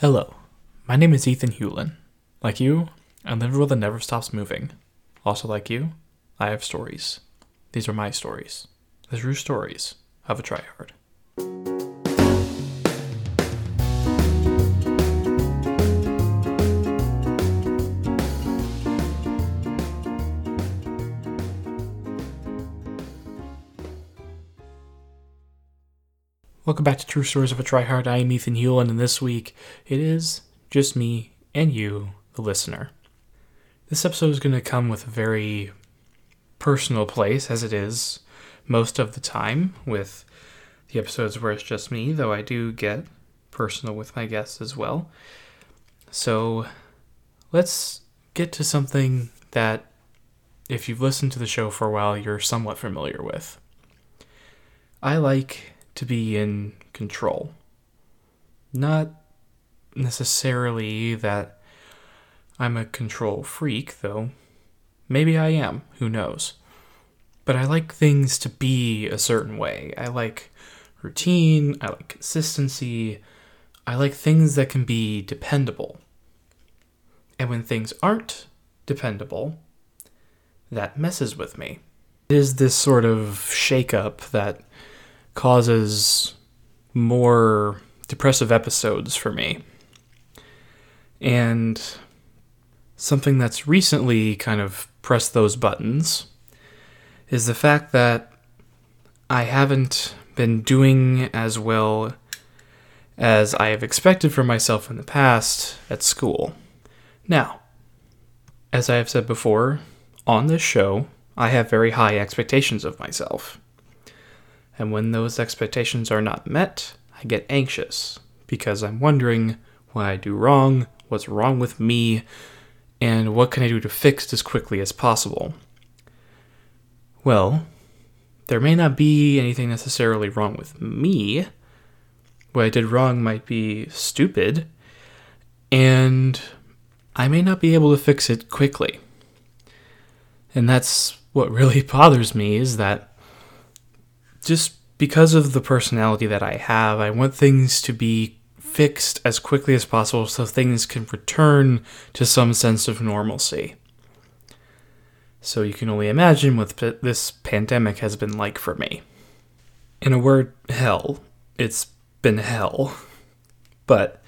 Hello, my name is Ethan Hulen. Like you, I live a world that never stops moving. Also, like you, I have stories. These are my stories, the true stories of a tryhard. Welcome back to True Stories of a Tryhard. I am Ethan Hulen, and this week it is just me and you, the listener. This episode is going to come with a very personal place, as it is most of the time with the episodes where it's just me, though I do get personal with my guests as well. So let's get to something that, if you've listened to the show for a while, you're somewhat familiar with. I like to be in control. Not necessarily that I'm a control freak, though. Maybe I am, who knows. But I like things to be a certain way. I like routine, I like consistency, I like things that can be dependable. And when things aren't dependable, that messes with me. It is this sort of shakeup that causes more depressive episodes for me. And something that's recently kind of pressed those buttons is the fact that I haven't been doing as well as I have expected for myself in the past at school. Now, as I have said before, on this show, I have very high expectations of myself. And when those expectations are not met, I get anxious because I'm wondering what I do wrong, what's wrong with me, and what can I do to fix it as quickly as possible. Well, there may not be anything necessarily wrong with me. What I did wrong might be stupid, and I may not be able to fix it quickly. And that's what really bothers me is that just because of the personality that I have, I want things to be fixed as quickly as possible so things can return to some sense of normalcy. So you can only imagine what this pandemic has been like for me. In a word, hell. It's been hell. But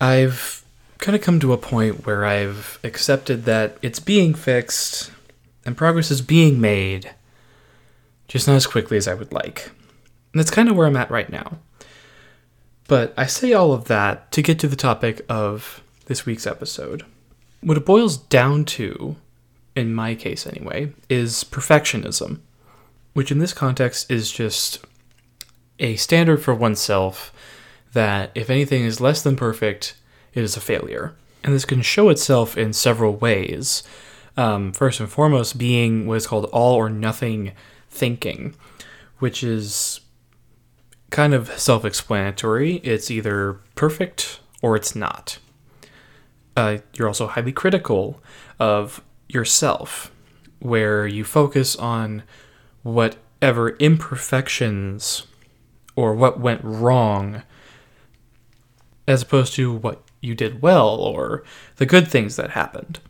I've kind of come to a point where I've accepted that it's being fixed and progress is being made just not as quickly as I would like. And that's kind of where I'm at right now. But I say all of that to get to the topic of this week's episode. What it boils down to, in my case anyway, is perfectionism, which in this context is just a standard for oneself that if anything is less than perfect, it is a failure. And this can show itself in several ways. Um, first and foremost, being what is called all or nothing thinking, which is kind of self explanatory. It's either perfect or it's not. Uh, you're also highly critical of yourself, where you focus on whatever imperfections or what went wrong, as opposed to what you did well or the good things that happened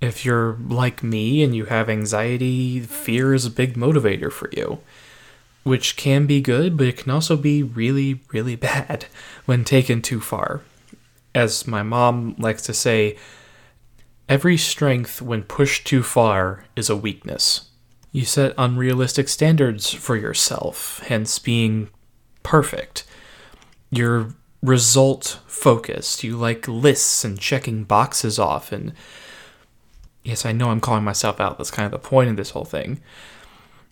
if you're like me and you have anxiety, fear is a big motivator for you, which can be good, but it can also be really, really bad when taken too far. As my mom likes to say, every strength, when pushed too far, is a weakness. You set unrealistic standards for yourself, hence being perfect. You're result focused. You like lists and checking boxes off and yes, I know I'm calling myself out. That's kind of the point of this whole thing.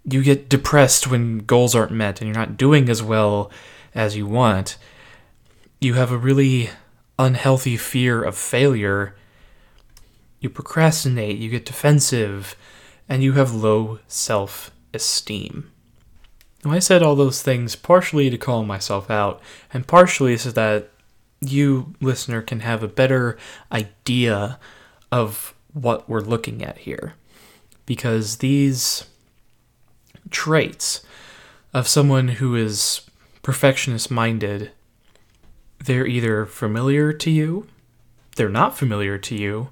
You get depressed when goals aren't met and you're not doing as well as you want. You have a really unhealthy fear of failure. You procrastinate, you get defensive, and you have low self esteem. I said all those things partially to call myself out, and partially so that you, listener, can have a better idea of what we're looking at here. Because these traits of someone who is perfectionist minded, they're either familiar to you, they're not familiar to you,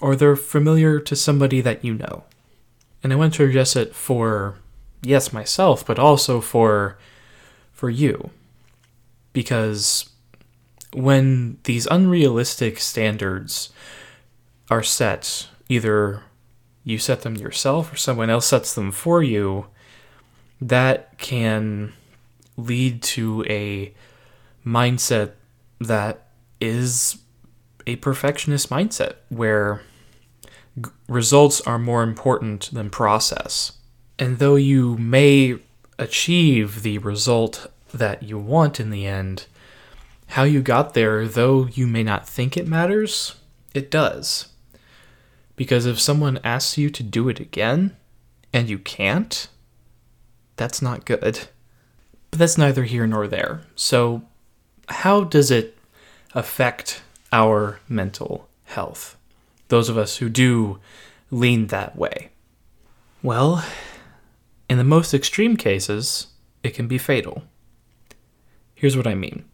or they're familiar to somebody that you know. And I want to address it for, yes, myself, but also for, for you. Because when these unrealistic standards are set, either you set them yourself or someone else sets them for you, that can lead to a mindset that is a perfectionist mindset where g- results are more important than process. And though you may achieve the result that you want in the end, how you got there, though you may not think it matters, it does. Because if someone asks you to do it again and you can't, that's not good. But that's neither here nor there. So, how does it affect our mental health? Those of us who do lean that way. Well, in the most extreme cases, it can be fatal. Here's what I mean.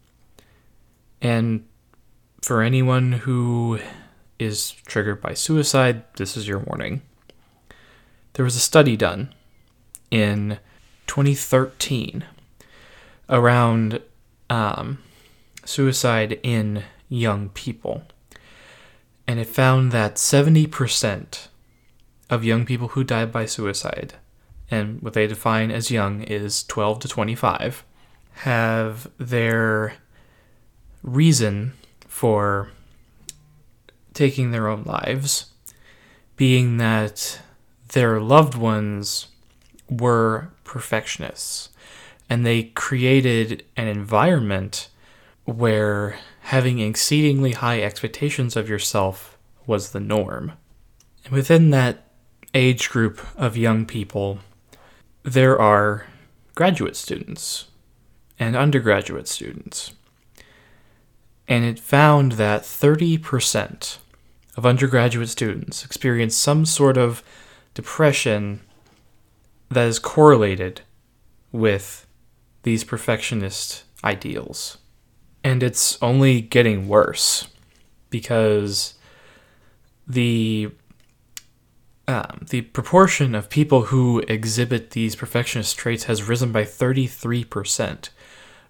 And for anyone who is triggered by suicide, this is your warning. There was a study done in 2013 around um, suicide in young people. And it found that 70% of young people who died by suicide, and what they define as young is 12 to 25, have their reason for taking their own lives being that their loved ones were perfectionists and they created an environment where having exceedingly high expectations of yourself was the norm. And within that age group of young people, there are graduate students and undergraduate students. And it found that 30% of undergraduate students experience some sort of depression that is correlated with these perfectionist ideals. And it's only getting worse because the um, the proportion of people who exhibit these perfectionist traits has risen by 33%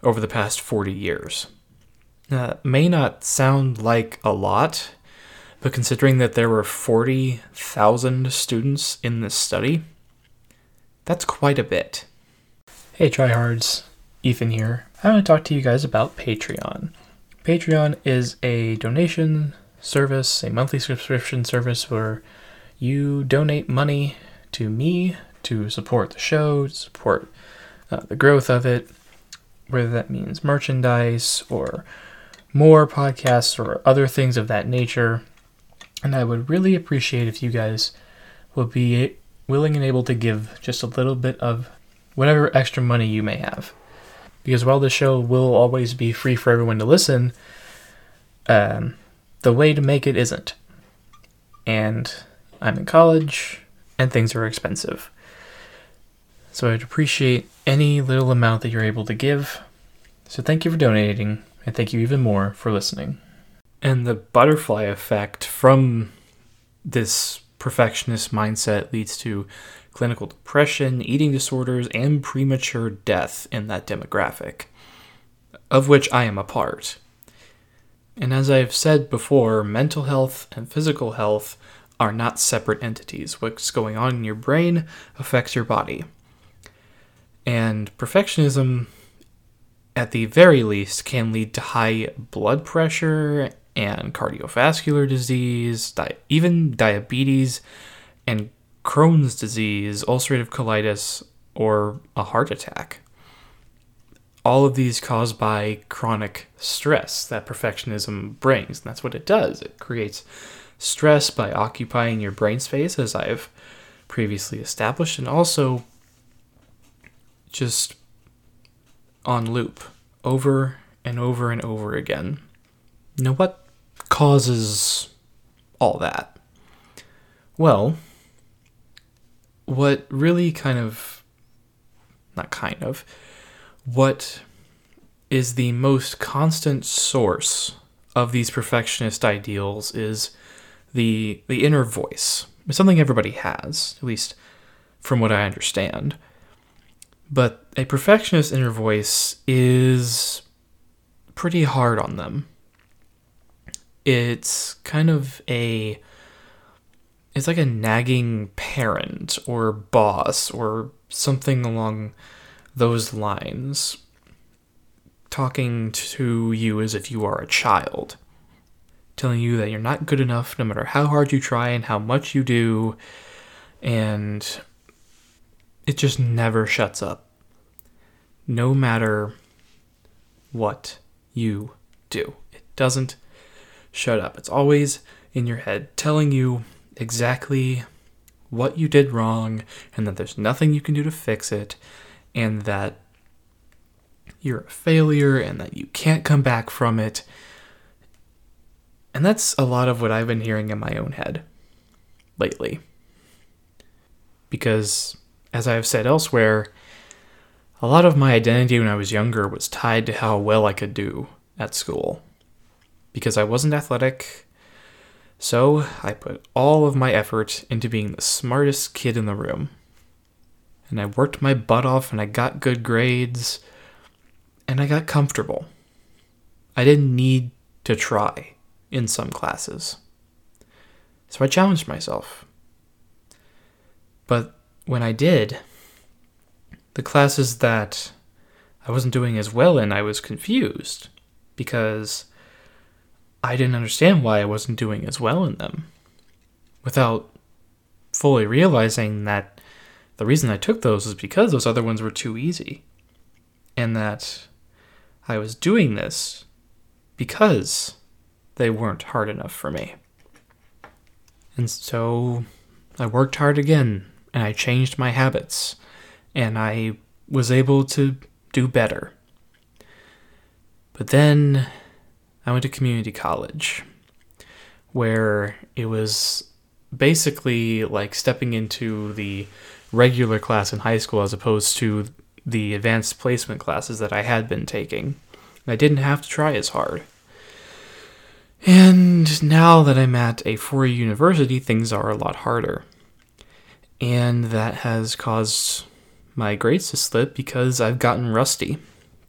over the past 40 years. Now, may not sound like a lot, but considering that there were 40,000 students in this study, that's quite a bit. Hey, tryhards. Ethan here. I want to talk to you guys about Patreon. Patreon is a donation service, a monthly subscription service where you donate money to me to support the show, to support uh, the growth of it, whether that means merchandise or more podcasts or other things of that nature. And I would really appreciate if you guys would be willing and able to give just a little bit of whatever extra money you may have. Because while the show will always be free for everyone to listen, um, the way to make it isn't. And I'm in college, and things are expensive. So I'd appreciate any little amount that you're able to give. So thank you for donating, and thank you even more for listening. And the butterfly effect from this perfectionist mindset leads to clinical depression, eating disorders, and premature death in that demographic, of which I am a part. And as I've said before, mental health and physical health are not separate entities. What's going on in your brain affects your body. And perfectionism, at the very least, can lead to high blood pressure and cardiovascular disease, di- even diabetes and Crohn's disease, ulcerative colitis, or a heart attack. All of these caused by chronic stress that perfectionism brings. And that's what it does. It creates stress by occupying your brain space, as I've previously established, and also just on loop over and over and over again. Now, what causes all that? Well, what really kind of, not kind of, what is the most constant source of these perfectionist ideals is the the inner voice. It's something everybody has, at least from what I understand. But a perfectionist inner voice is pretty hard on them. It's kind of a it's like a nagging parent or boss or something along those lines talking to you as if you are a child telling you that you're not good enough no matter how hard you try and how much you do and it just never shuts up no matter what you do. It doesn't shut up it's always in your head telling you exactly what you did wrong and that there's nothing you can do to fix it and that you're a failure and that you can't come back from it. And that's a lot of what I've been hearing in my own head lately. Because, as I have said elsewhere, a lot of my identity when I was younger was tied to how well I could do at school. Because I wasn't athletic, so I put all of my effort into being the smartest kid in the room. And I worked my butt off and I got good grades and I got comfortable. I didn't need to try in some classes. So I challenged myself. But when I did, the classes that I wasn't doing as well in, I was confused because I didn't understand why I wasn't doing as well in them without fully realizing that the reason I took those was because those other ones were too easy. And that I was doing this because they weren't hard enough for me. And so I worked hard again and I changed my habits and I was able to do better. But then I went to community college, where it was basically like stepping into the regular class in high school as opposed to the advanced placement classes that I had been taking. I didn't have to try as hard. And now that I'm at a four year university, things are a lot harder. And that has caused my grades to slip because I've gotten rusty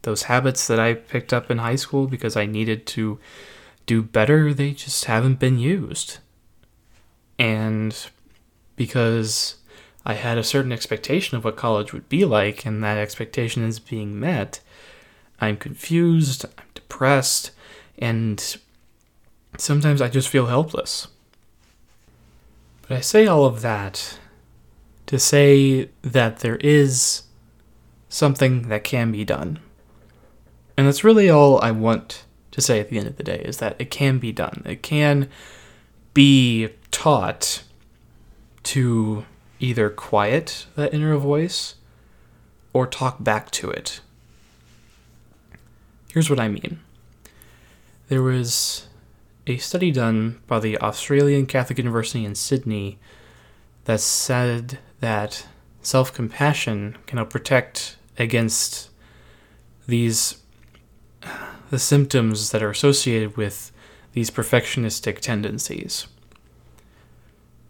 those habits that I picked up in high school because I needed to do better, they just haven't been used. And because I had a certain expectation of what college would be like, and that expectation is being met, I'm confused, I'm depressed, and sometimes I just feel helpless. But I say all of that to say that there is something that can be done. And that's really all I want to say at the end of the day is that it can be done. It can be taught to either quiet that inner voice or talk back to it. Here's what I mean there was a study done by the Australian Catholic University in Sydney that said that self compassion can help protect against these the symptoms that are associated with these perfectionistic tendencies.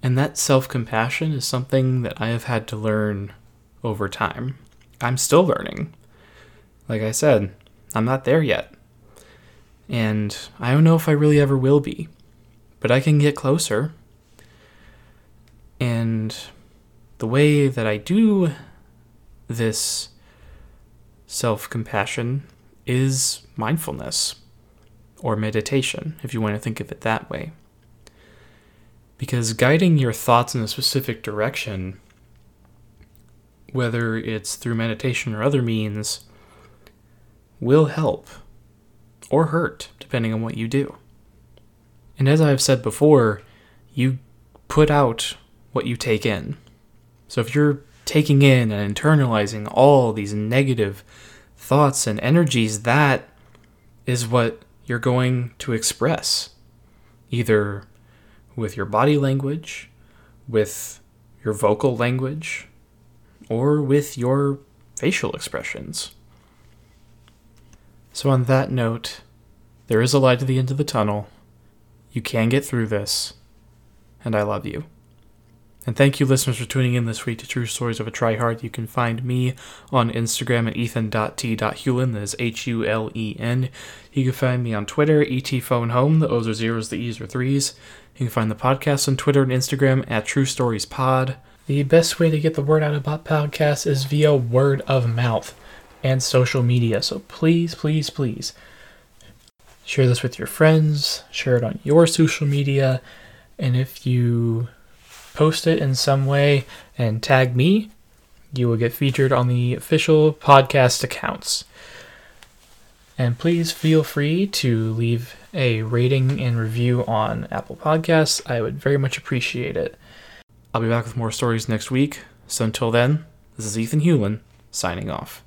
And that self compassion is something that I have had to learn over time. I'm still learning. Like I said, I'm not there yet. And I don't know if I really ever will be. But I can get closer. And the way that I do this self compassion is mindfulness or meditation, if you want to think of it that way. Because guiding your thoughts in a specific direction, whether it's through meditation or other means, will help or hurt, depending on what you do. And as I've said before, you put out what you take in. So if you're taking in and internalizing all these negative thoughts and energies, that is what you're going to express. Either with your body language, with your vocal language, or with your facial expressions. So, on that note, there is a light at the end of the tunnel. You can get through this, and I love you. And thank you, listeners, for tuning in this week to True Stories of a Tryhard. You can find me on Instagram at ethan.t.hulen. That is H U L E N. You can find me on Twitter, etphonehome. The O's are zeros, the E's are threes. You can find the podcast on Twitter and Instagram at True Stories Pod. The best way to get the word out about podcasts is via word of mouth and social media. So please, please, please share this with your friends, share it on your social media, and if you post it in some way and tag me, you will get featured on the official podcast accounts. And please feel free to leave a rating and review on Apple Podcasts. I would very much appreciate it. I'll be back with more stories next week. So until then, this is Ethan Hulen signing off.